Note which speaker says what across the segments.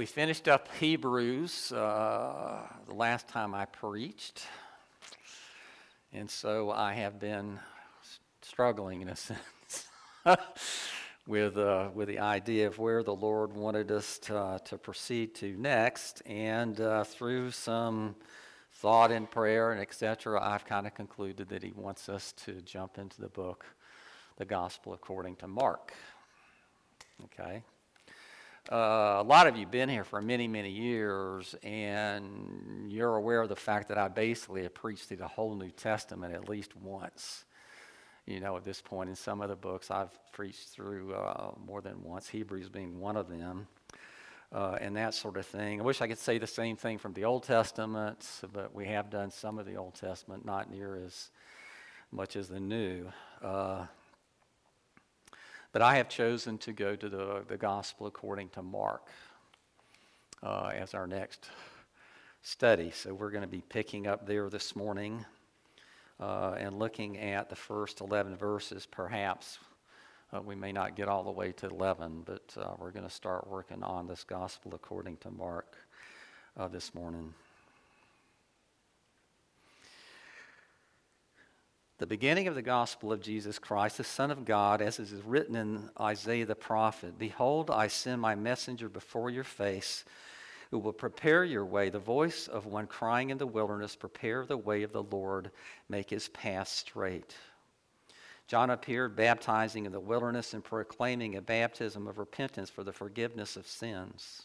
Speaker 1: We finished up Hebrews uh, the last time I preached. And so I have been struggling in a sense with, uh, with the idea of where the Lord wanted us to, uh, to proceed to next. And uh, through some thought and prayer and etc., I've kind of concluded that He wants us to jump into the book, the Gospel according to Mark. Okay? Uh, a lot of you have been here for many, many years, and you're aware of the fact that I basically have preached through the whole New Testament at least once. You know, at this point in some of the books, I've preached through uh, more than once, Hebrews being one of them, uh, and that sort of thing. I wish I could say the same thing from the Old Testament, but we have done some of the Old Testament, not near as much as the New. But I have chosen to go to the, the gospel according to Mark uh, as our next study. So we're going to be picking up there this morning uh, and looking at the first 11 verses. Perhaps uh, we may not get all the way to 11, but uh, we're going to start working on this gospel according to Mark uh, this morning. The beginning of the gospel of Jesus Christ, the Son of God, as is written in Isaiah the prophet Behold, I send my messenger before your face, who will prepare your way. The voice of one crying in the wilderness, Prepare the way of the Lord, make his path straight. John appeared baptizing in the wilderness and proclaiming a baptism of repentance for the forgiveness of sins.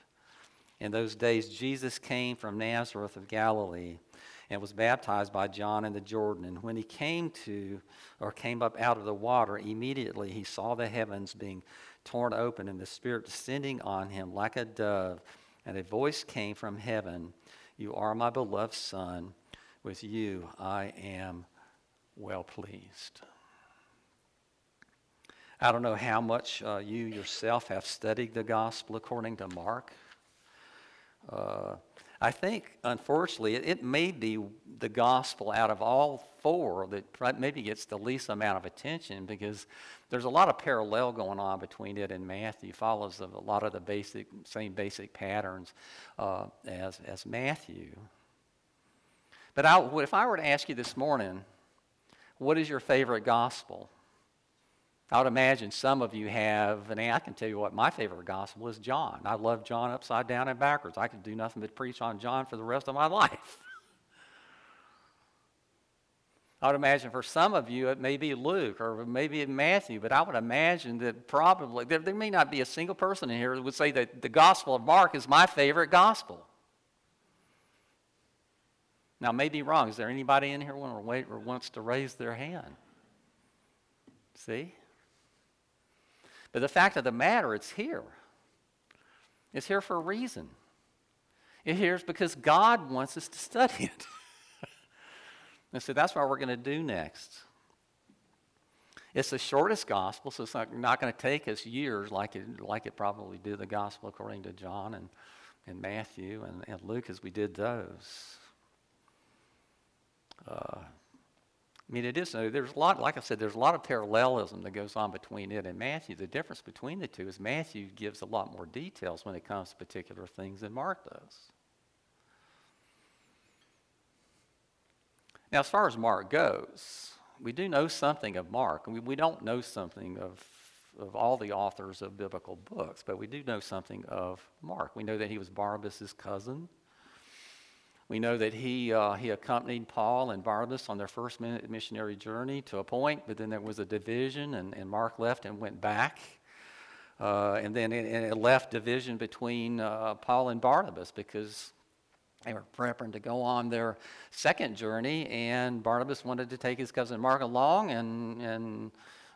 Speaker 1: In those days, Jesus came from Nazareth of Galilee and was baptized by John in the Jordan. And when he came to, or came up out of the water, immediately he saw the heavens being torn open and the Spirit descending on him like a dove. And a voice came from heaven You are my beloved Son. With you I am well pleased. I don't know how much uh, you yourself have studied the gospel according to Mark. Uh, I think, unfortunately, it, it, may be the gospel out of all four that maybe gets the least amount of attention because there's a lot of parallel going on between it and Matthew. Follows a lot of the basic, same basic patterns uh, as, as Matthew. But I, if I were to ask you this morning, what is your favorite gospel? I would imagine some of you have, and I can tell you what my favorite gospel is John. I love John upside down and backwards. I could do nothing but preach on John for the rest of my life. I would imagine for some of you it may be Luke or maybe Matthew, but I would imagine that probably there, there may not be a single person in here that would say that the Gospel of Mark is my favorite gospel. Now, may be wrong. Is there anybody in here who wants to raise their hand? See? But the fact of the matter, it's here. It's here for a reason. It here because God wants us to study it. and so that's what we're going to do next. It's the shortest gospel, so it's not, not going to take us years like it, like it probably did the gospel according to John and, and Matthew and, and Luke as we did those. Uh, I mean, it is, uh, there's a lot, like I said, there's a lot of parallelism that goes on between it and Matthew. The difference between the two is Matthew gives a lot more details when it comes to particular things than Mark does. Now, as far as Mark goes, we do know something of Mark. We, we don't know something of, of all the authors of biblical books, but we do know something of Mark. We know that he was Barnabas' cousin. We know that he, uh, he accompanied Paul and Barnabas on their first missionary journey to a point, but then there was a division, and, and Mark left and went back. Uh, and then it, it, left division between uh, Paul and Barnabas because they were preparing to go on their second journey, and Barnabas wanted to take his cousin Mark along, and, and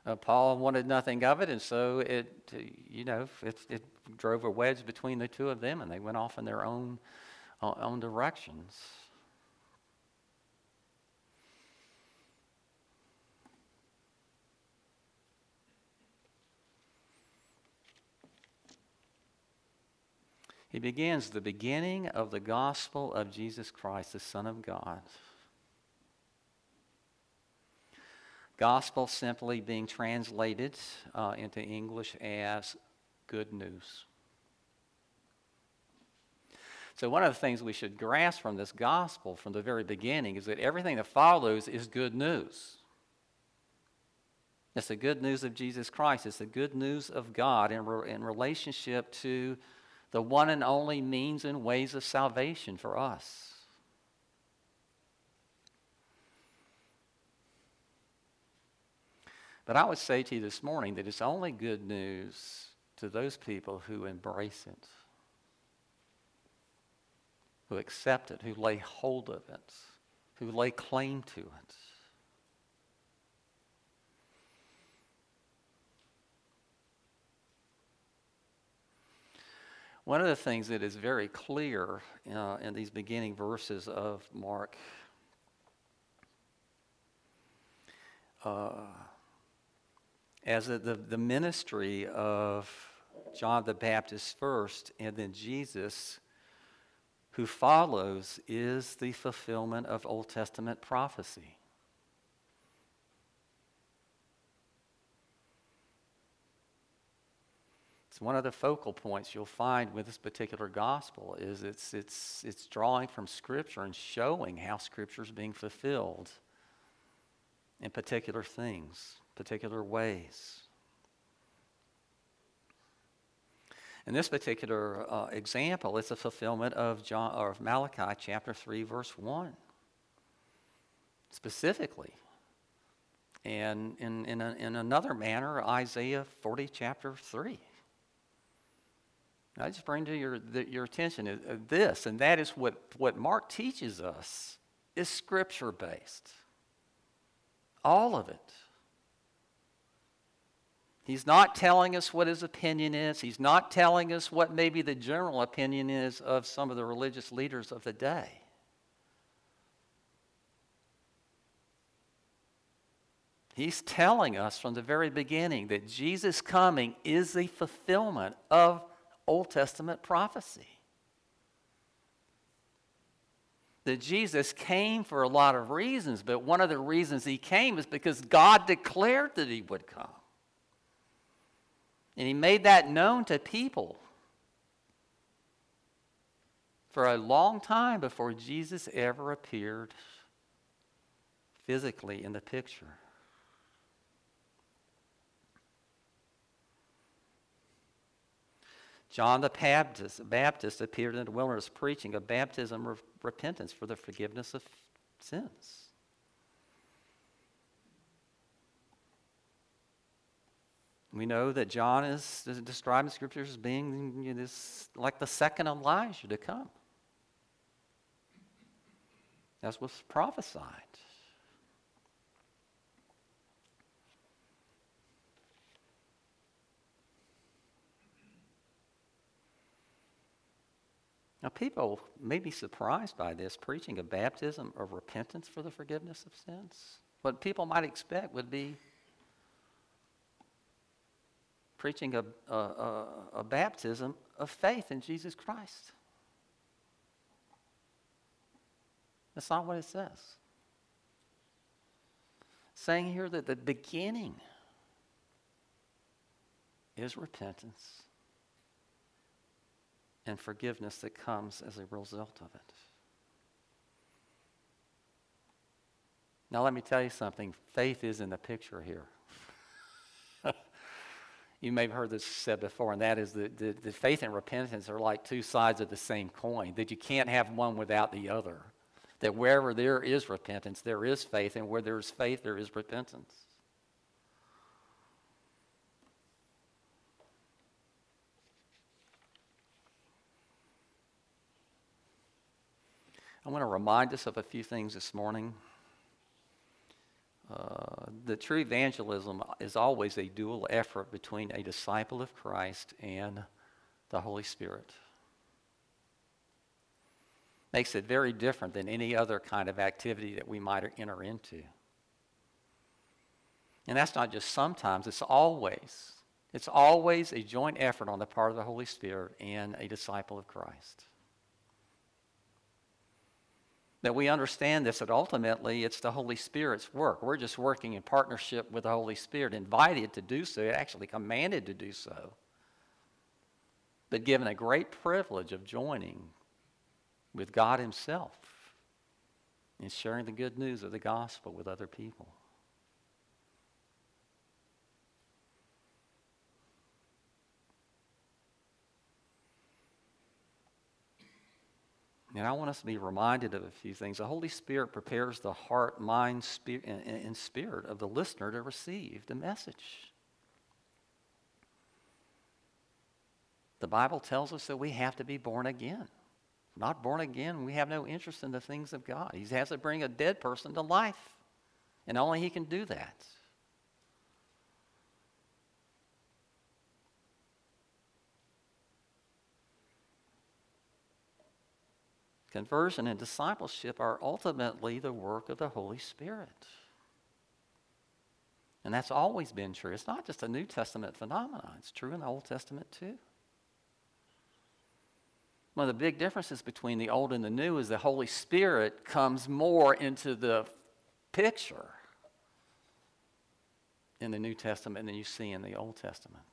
Speaker 1: uh, Paul wanted nothing of it, and so it, you know, it, it drove a wedge between the two of them, and they went off in their own, own directions. He begins the beginning of the gospel of Jesus Christ, the Son of God. Gospel simply being translated uh, into English as good news. So, one of the things we should grasp from this gospel from the very beginning is that everything that follows is good news. It's the good news of Jesus Christ, it's the good news of God in, re- in relationship to the one and only means and ways of salvation for us. But I would say to you this morning that it's only good news to those people who embrace it, who accept it, who lay hold of it, who lay claim to it. One of the things that is very clear uh, in these beginning verses of Mark uh, as the, the, the ministry of John the Baptist first and then Jesus who follows is the fulfillment of Old Testament prophecy. It's one of the focal points you'll find with this particular gospel is it's, it's, it's drawing from Scripture and showing how Scripture is being fulfilled in particular things, particular ways. In this particular uh, example, it's a fulfillment of, John, or of Malachi chapter 3, verse 1, specifically. And in, in, a, in another manner, Isaiah 40, chapter 3. I just bring to your, the, your attention uh, this, and that is what, what Mark teaches us is scripture based. All of it. He's not telling us what his opinion is. He's not telling us what maybe the general opinion is of some of the religious leaders of the day. He's telling us from the very beginning that Jesus' coming is the fulfillment of Old Testament prophecy. That Jesus came for a lot of reasons, but one of the reasons he came is because God declared that he would come. And he made that known to people for a long time before Jesus ever appeared physically in the picture. John the Baptist, Baptist appeared in the wilderness preaching a baptism of repentance for the forgiveness of sins. We know that John is, described in scriptures as being this, like the second Elijah to come. That's what's prophesied. Now, people may be surprised by this preaching a baptism of repentance for the forgiveness of sins. What people might expect would be preaching a, a, a, a baptism of faith in Jesus Christ. That's not what it says. saying here that the beginning is repentance and forgiveness that comes as a result of it. Now, let me tell you something faith is in the picture here. You may have heard this said before, and that is that the, the faith and repentance are like two sides of the same coin, that you can't have one without the other. That wherever there is repentance, there is faith, and where there is faith, there is repentance. I want to remind us of a few things this morning. Uh, the true evangelism is always a dual effort between a disciple of Christ and the Holy Spirit. Makes it very different than any other kind of activity that we might enter into. And that's not just sometimes, it's always. It's always a joint effort on the part of the Holy Spirit and a disciple of Christ. That we understand this, that ultimately it's the Holy Spirit's work. We're just working in partnership with the Holy Spirit, invited to do so, actually commanded to do so, but given a great privilege of joining with God Himself in sharing the good news of the gospel with other people. And I want us to be reminded of a few things. The Holy Spirit prepares the heart, mind, spirit, and spirit of the listener to receive the message. The Bible tells us that we have to be born again. Not born again, we have no interest in the things of God. He has to bring a dead person to life, and only He can do that. Conversion and discipleship are ultimately the work of the Holy Spirit. And that's always been true. It's not just a New Testament phenomenon, it's true in the Old Testament too. One of the big differences between the Old and the New is the Holy Spirit comes more into the picture in the New Testament than you see in the Old Testament.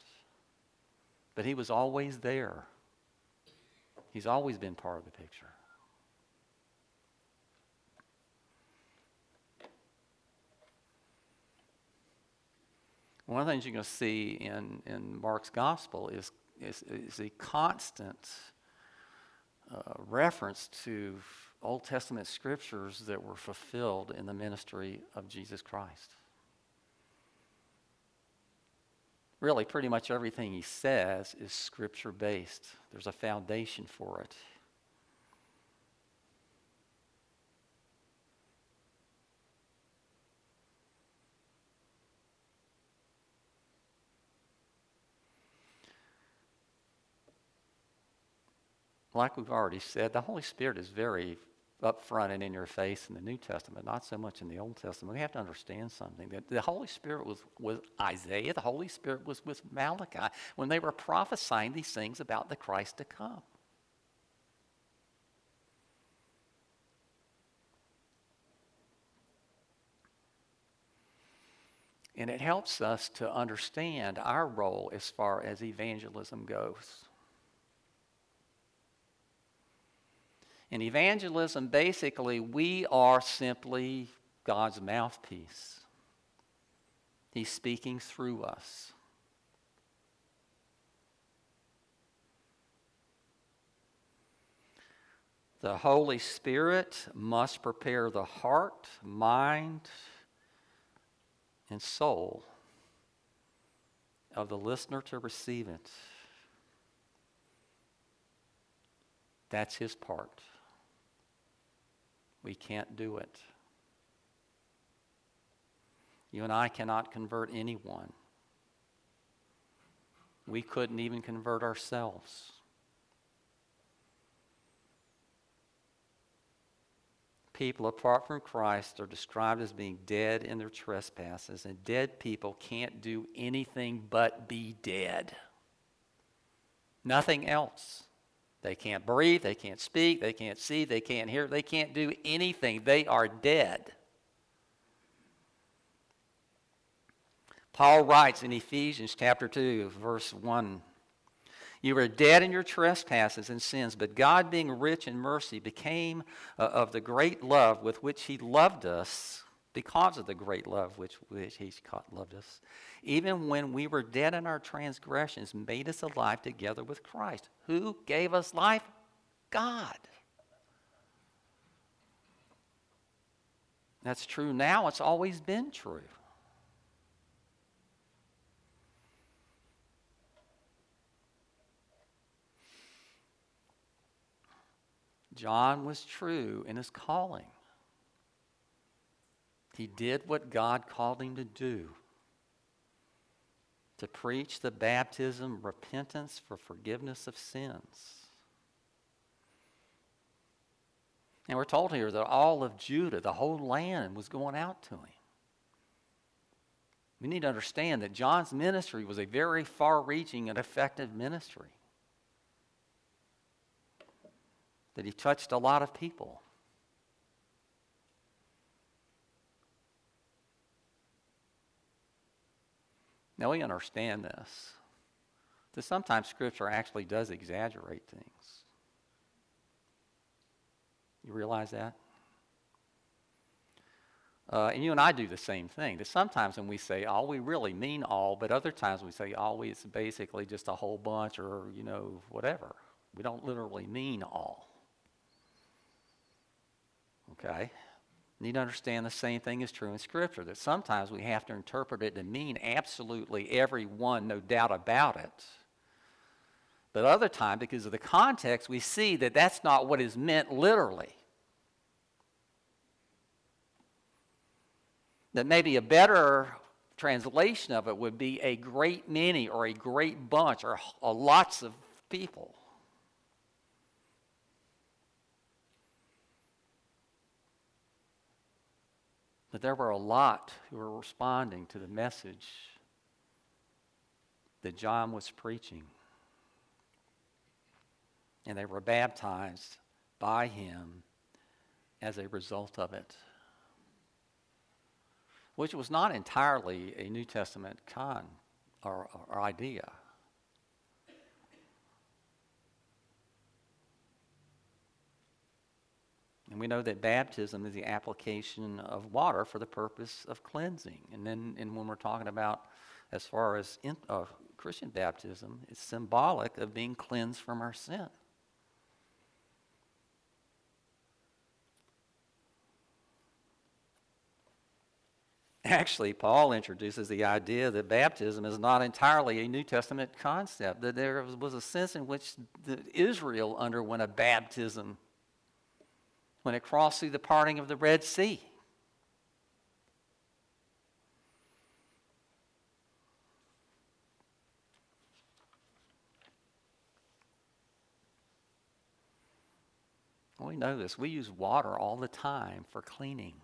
Speaker 1: But He was always there, He's always been part of the picture. One of the things you're going to see in, in Mark's gospel is, is, is a constant uh, reference to Old Testament scriptures that were fulfilled in the ministry of Jesus Christ. Really, pretty much everything he says is scripture based, there's a foundation for it. Like we've already said, the Holy Spirit is very upfront and in your face in the New Testament, not so much in the Old Testament. We have to understand something that the Holy Spirit was with Isaiah, the Holy Spirit was with Malachi when they were prophesying these things about the Christ to come. And it helps us to understand our role as far as evangelism goes. In evangelism, basically, we are simply God's mouthpiece. He's speaking through us. The Holy Spirit must prepare the heart, mind, and soul of the listener to receive it. That's his part. We can't do it. You and I cannot convert anyone. We couldn't even convert ourselves. People apart from Christ are described as being dead in their trespasses, and dead people can't do anything but be dead. Nothing else. They can't breathe, they can't speak, they can't see, they can't hear, they can't do anything. They are dead. Paul writes in Ephesians chapter 2, verse 1 You were dead in your trespasses and sins, but God, being rich in mercy, became uh, of the great love with which He loved us, because of the great love which, which He loved us, even when we were dead in our transgressions, made us alive together with Christ. Who gave us life? God. That's true now, it's always been true. John was true in his calling. He did what God called him to do to preach the baptism, repentance for forgiveness of sins. And we're told here that all of Judah, the whole land, was going out to him. We need to understand that John's ministry was a very far reaching and effective ministry. That he touched a lot of people. Now we understand this. That sometimes Scripture actually does exaggerate things. You realize that? Uh, and you and I do the same thing. That sometimes when we say all, we really mean all, but other times we say all, it's basically just a whole bunch or, you know, whatever. We don't literally mean all. Okay? Need to understand the same thing is true in Scripture, that sometimes we have to interpret it to mean absolutely every one, no doubt about it. But other times, because of the context, we see that that's not what is meant literally. That maybe a better translation of it would be a great many or a great bunch or lots of people. But there were a lot who were responding to the message that John was preaching. And they were baptized by him as a result of it. Which was not entirely a New Testament con or, or idea. And we know that baptism is the application of water for the purpose of cleansing. And then and when we're talking about as far as in, uh, Christian baptism, it's symbolic of being cleansed from our sin. Actually, Paul introduces the idea that baptism is not entirely a New Testament concept, that there was a sense in which Israel underwent a baptism when it crossed through the parting of the Red Sea. We know this. We use water all the time for cleaning.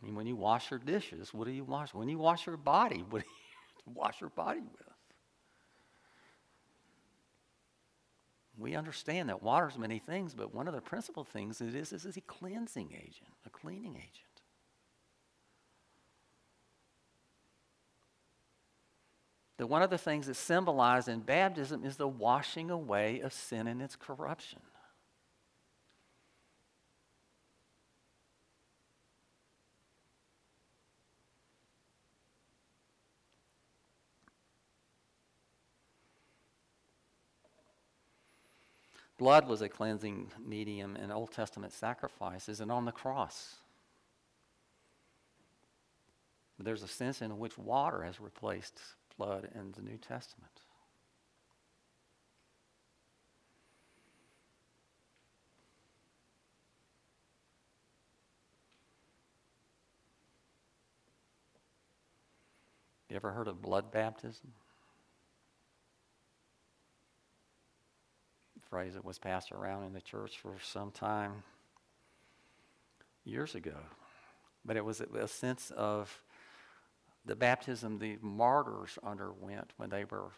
Speaker 1: I mean, when you wash your dishes, what do you wash? When you wash your body, what do you wash your body with? We understand that water is many things, but one of the principal things it is, is a cleansing agent, a cleaning agent. That one of the things that's symbolized in baptism is the washing away of sin and its corruption. Blood was a cleansing medium in Old Testament sacrifices and on the cross. But there's a sense in which water has replaced blood in the New Testament. You ever heard of blood baptism? Phrase that was passed around in the church for some time years ago. But it was a sense of the baptism the martyrs underwent when they were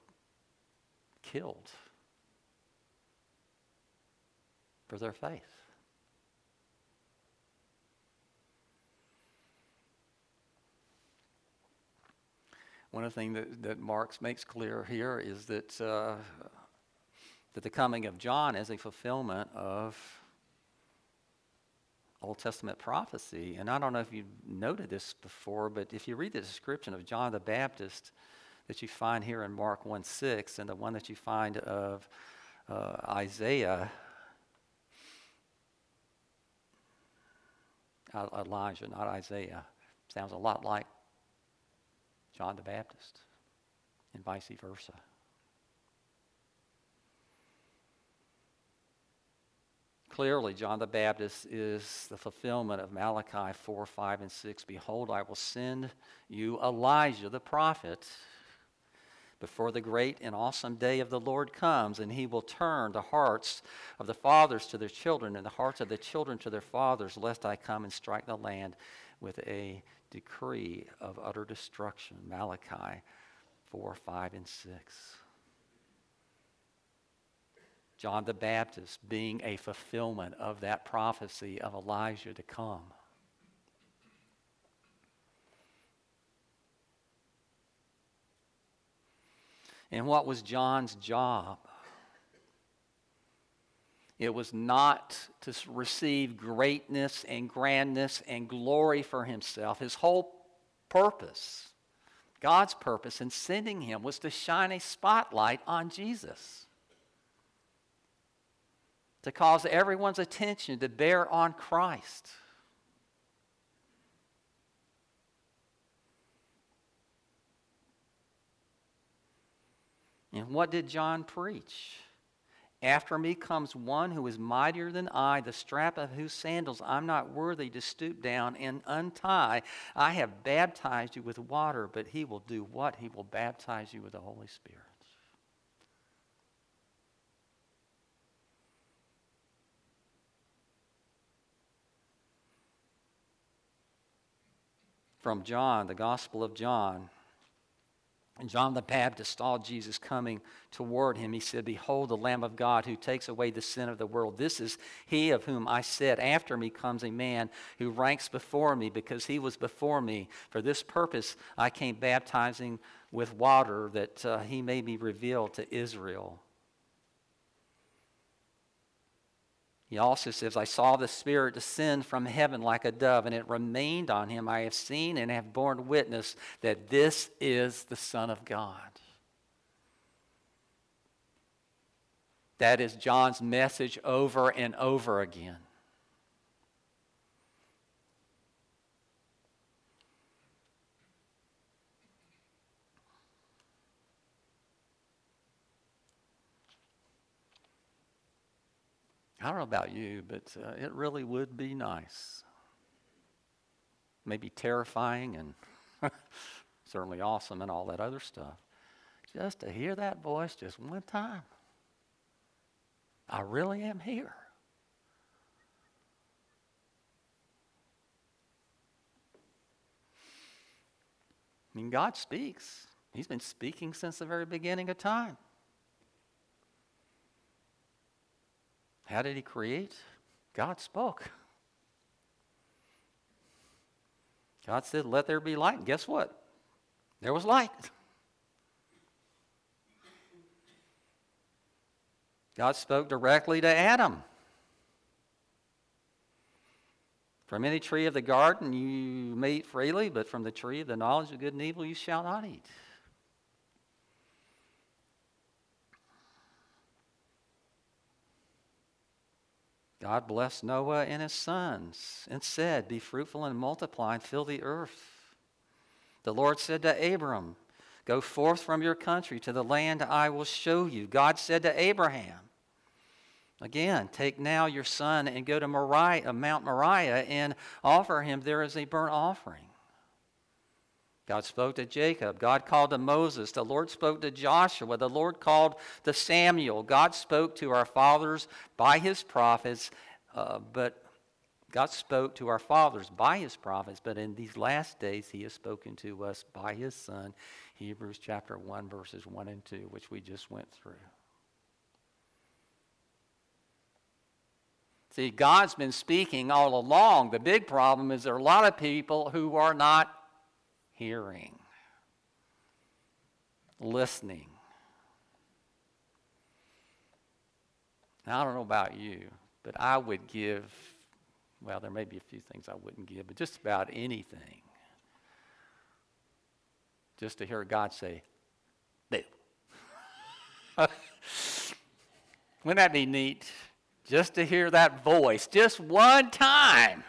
Speaker 1: killed for their faith. One of the things that, that Mark makes clear here is that uh, that the coming of John is a fulfillment of Old Testament prophecy. And I don't know if you've noted this before, but if you read the description of John the Baptist that you find here in Mark 1 6 and the one that you find of uh, Isaiah, Elijah, not Isaiah, sounds a lot like John the Baptist, and vice versa. Clearly, John the Baptist is the fulfillment of Malachi 4, 5, and 6. Behold, I will send you Elijah the prophet before the great and awesome day of the Lord comes, and he will turn the hearts of the fathers to their children and the hearts of the children to their fathers, lest I come and strike the land with a decree of utter destruction. Malachi 4, 5, and 6. John the Baptist being a fulfillment of that prophecy of Elijah to come. And what was John's job? It was not to receive greatness and grandness and glory for himself. His whole purpose, God's purpose in sending him, was to shine a spotlight on Jesus to cause everyone's attention to bear on Christ. And what did John preach? After me comes one who is mightier than I, the strap of whose sandals I'm not worthy to stoop down and untie. I have baptized you with water, but he will do what? He will baptize you with the Holy Spirit. From John, the Gospel of John. And John the Baptist saw Jesus coming toward him. He said, Behold, the Lamb of God who takes away the sin of the world. This is he of whom I said, After me comes a man who ranks before me because he was before me. For this purpose I came baptizing with water that uh, he may be revealed to Israel. He also says, I saw the Spirit descend from heaven like a dove, and it remained on him. I have seen and have borne witness that this is the Son of God. That is John's message over and over again. I don't know about you, but uh, it really would be nice. Maybe terrifying and certainly awesome and all that other stuff. Just to hear that voice just one time. I really am here. I mean, God speaks. He's been speaking since the very beginning of time. How did he create? God spoke. God said, Let there be light. And guess what? There was light. God spoke directly to Adam. From any tree of the garden you may eat freely, but from the tree of the knowledge of good and evil you shall not eat. God blessed Noah and his sons and said, Be fruitful and multiply and fill the earth. The Lord said to Abram, Go forth from your country to the land I will show you. God said to Abraham, Again, take now your son and go to Moriah, Mount Moriah and offer him there as a burnt offering. God spoke to Jacob. God called to Moses. The Lord spoke to Joshua. The Lord called to Samuel. God spoke to our fathers by his prophets, uh, but God spoke to our fathers by his prophets, but in these last days he has spoken to us by his Son. Hebrews chapter 1, verses 1 and 2, which we just went through. See, God's been speaking all along. The big problem is there are a lot of people who are not hearing, listening. Now, I don't know about you, but I would give, well, there may be a few things I wouldn't give, but just about anything. Just to hear God say, boo. Wouldn't that be neat? Just to hear that voice, just one time.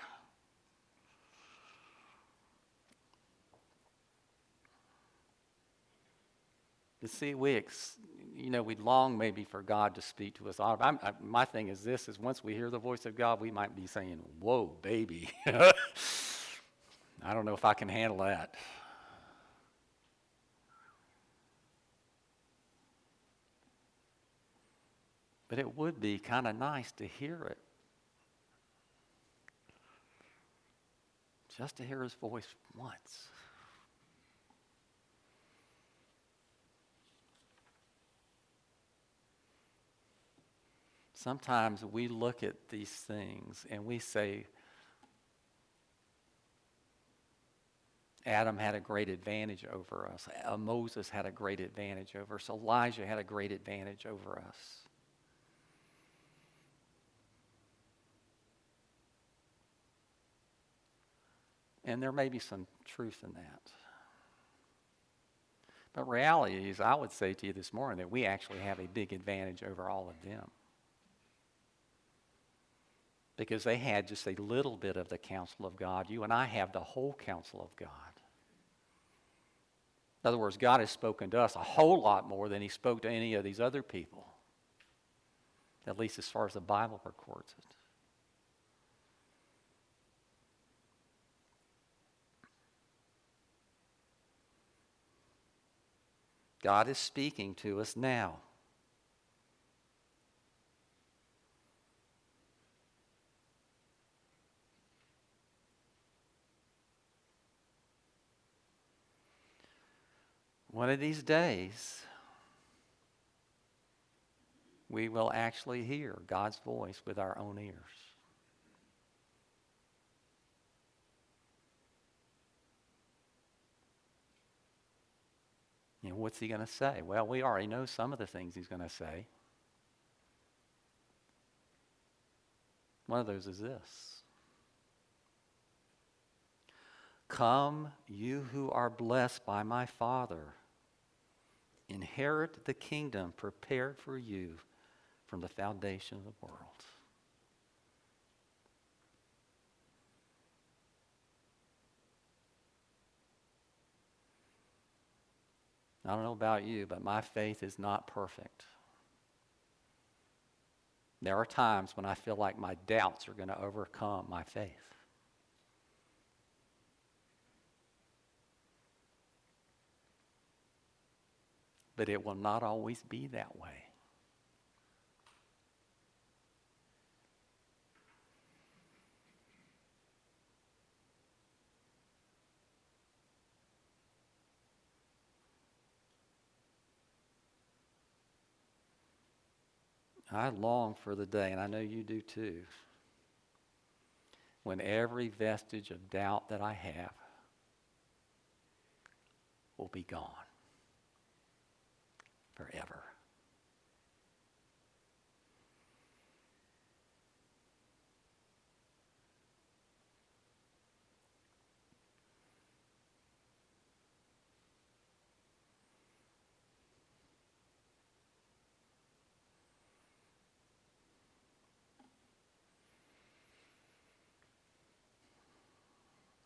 Speaker 1: You see, we, ex- you know, we long maybe for God to speak to us. I, I, my thing is this: is once we hear the voice of God, we might be saying, "Whoa, baby." I don't know if I can handle that. But it would be kind of nice to hear it. Just to hear his voice once. Sometimes we look at these things and we say, Adam had a great advantage over us. Uh, Moses had a great advantage over us. Elijah had a great advantage over us. And there may be some truth in that. But reality is, I would say to you this morning that we actually have a big advantage over all of them. Because they had just a little bit of the counsel of God. You and I have the whole counsel of God. In other words, God has spoken to us a whole lot more than He spoke to any of these other people, at least as far as the Bible records it. God is speaking to us now. One of these days, we will actually hear God's voice with our own ears. You know, what's he going to say? Well, we already know some of the things he's going to say. One of those is this Come, you who are blessed by my Father, inherit the kingdom prepared for you from the foundation of the world. I don't know about you, but my faith is not perfect. There are times when I feel like my doubts are going to overcome my faith. But it will not always be that way. I long for the day, and I know you do too, when every vestige of doubt that I have will be gone forever.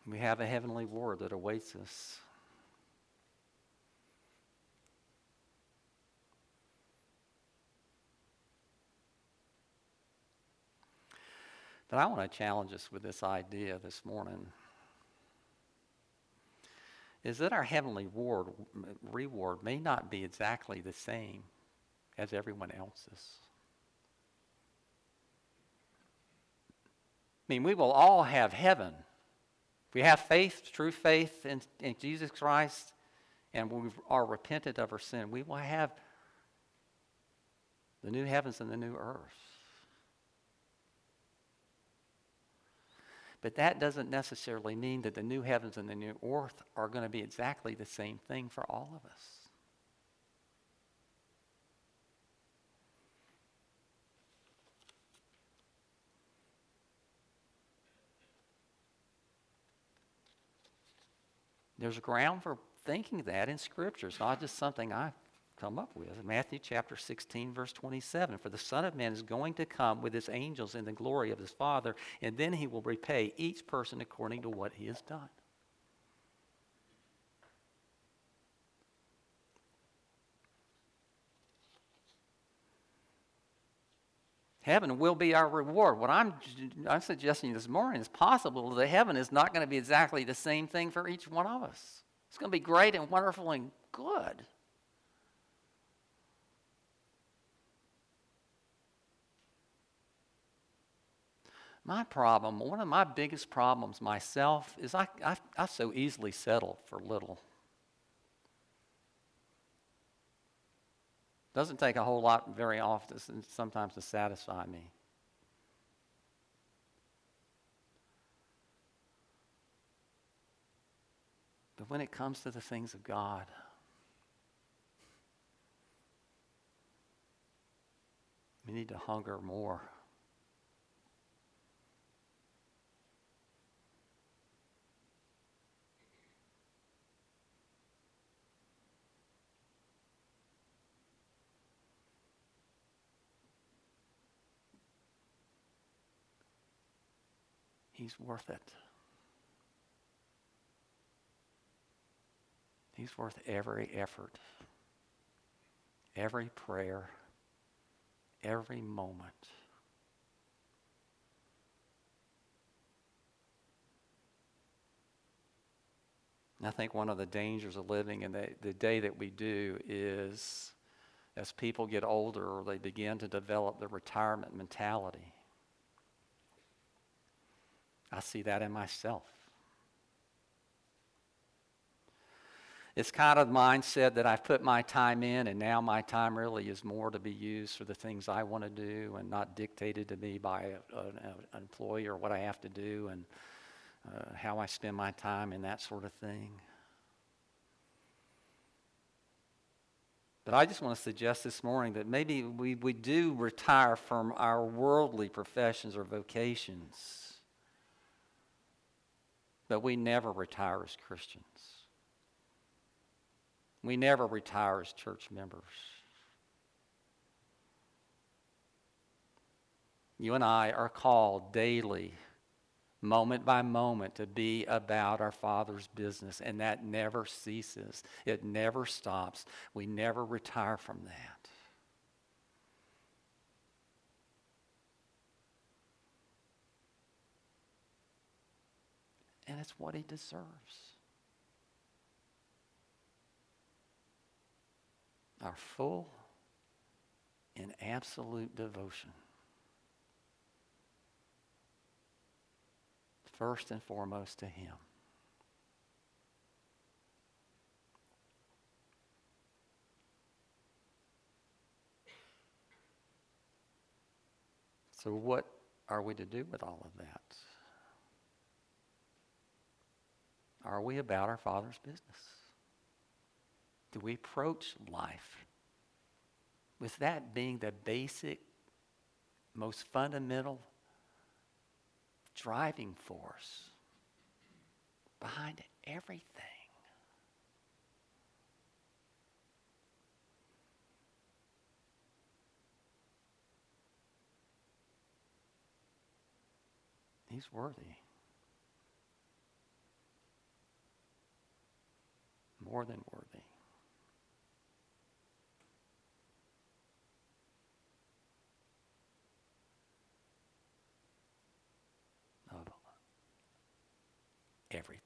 Speaker 1: We have a heavenly reward that awaits us. But I want to challenge us with this idea this morning. Is that our heavenly reward, reward may not be exactly the same as everyone else's. I mean, we will all have heaven if we have faith, true faith in, in Jesus Christ, and we are repentant of our sin, we will have the new heavens and the new earth. But that doesn't necessarily mean that the new heavens and the new earth are going to be exactly the same thing for all of us. There's ground for thinking that in Scripture. It's not just something I've come up with. Matthew chapter 16, verse 27. For the Son of Man is going to come with his angels in the glory of his Father, and then he will repay each person according to what he has done. Heaven will be our reward. What I'm, I'm suggesting this morning is possible that heaven is not going to be exactly the same thing for each one of us. It's going to be great and wonderful and good. My problem, one of my biggest problems myself, is I, I, I so easily settle for little. Doesn't take a whole lot very often sometimes to satisfy me. But when it comes to the things of God, we need to hunger more. He's worth it. He's worth every effort, every prayer, every moment. And I think one of the dangers of living in the, the day that we do is as people get older, they begin to develop the retirement mentality. I see that in myself. It's kind of mindset that I've put my time in, and now my time really is more to be used for the things I want to do and not dictated to me by a, a, an employer what I have to do and uh, how I spend my time and that sort of thing. But I just want to suggest this morning that maybe we, we do retire from our worldly professions or vocations but we never retire as Christians. We never retire as church members. You and I are called daily, moment by moment, to be about our Father's business, and that never ceases. It never stops. We never retire from that. And it's what he deserves. Our full and absolute devotion. First and foremost to him. So, what are we to do with all of that? Are we about our Father's business? Do we approach life with that being the basic, most fundamental driving force behind everything? He's worthy. More than worthy. Everything.